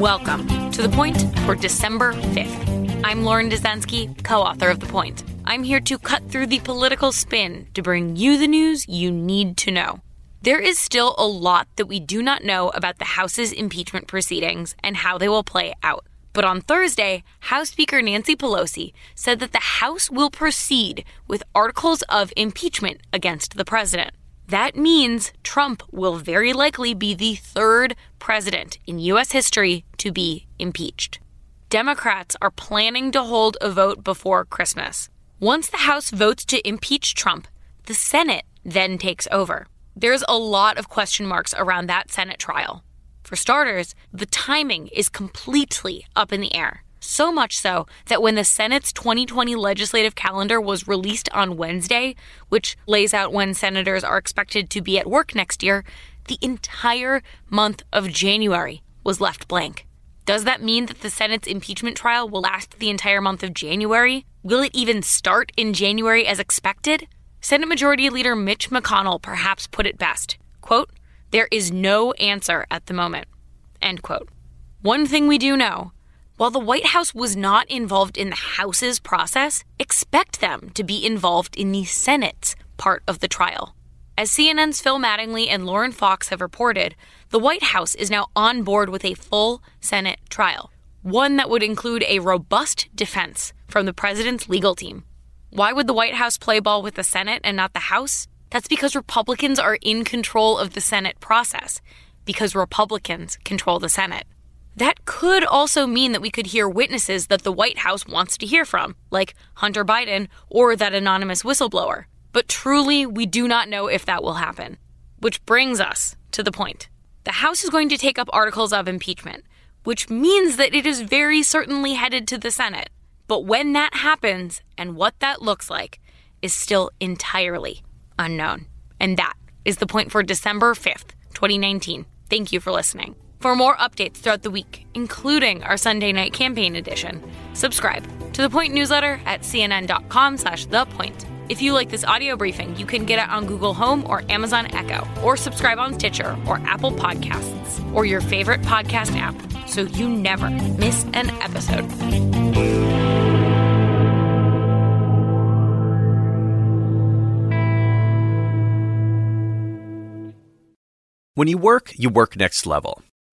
Welcome to The Point for December 5th. I'm Lauren Dezenski, co author of The Point. I'm here to cut through the political spin to bring you the news you need to know. There is still a lot that we do not know about the House's impeachment proceedings and how they will play out. But on Thursday, House Speaker Nancy Pelosi said that the House will proceed with articles of impeachment against the president. That means Trump will very likely be the third president in U.S. history to be impeached. Democrats are planning to hold a vote before Christmas. Once the House votes to impeach Trump, the Senate then takes over. There's a lot of question marks around that Senate trial. For starters, the timing is completely up in the air. So much so that when the Senate's 2020 legislative calendar was released on Wednesday, which lays out when senators are expected to be at work next year, the entire month of January was left blank. Does that mean that the Senate's impeachment trial will last the entire month of January? Will it even start in January as expected? Senate Majority Leader Mitch McConnell perhaps put it best. Quote, there is no answer at the moment. End quote. One thing we do know while the White House was not involved in the House's process, expect them to be involved in the Senate's part of the trial. As CNN's Phil Mattingly and Lauren Fox have reported, the White House is now on board with a full Senate trial, one that would include a robust defense from the president's legal team. Why would the White House play ball with the Senate and not the House? That's because Republicans are in control of the Senate process, because Republicans control the Senate. That could also mean that we could hear witnesses that the White House wants to hear from, like Hunter Biden or that anonymous whistleblower. But truly, we do not know if that will happen. Which brings us to the point. The House is going to take up articles of impeachment, which means that it is very certainly headed to the Senate. But when that happens and what that looks like is still entirely unknown. And that is the point for December 5th, 2019. Thank you for listening. For more updates throughout the week, including our Sunday night campaign edition, subscribe to the Point newsletter at cnn.com slash the point. If you like this audio briefing, you can get it on Google Home or Amazon Echo, or subscribe on Stitcher or Apple Podcasts, or your favorite podcast app, so you never miss an episode. When you work, you work next level.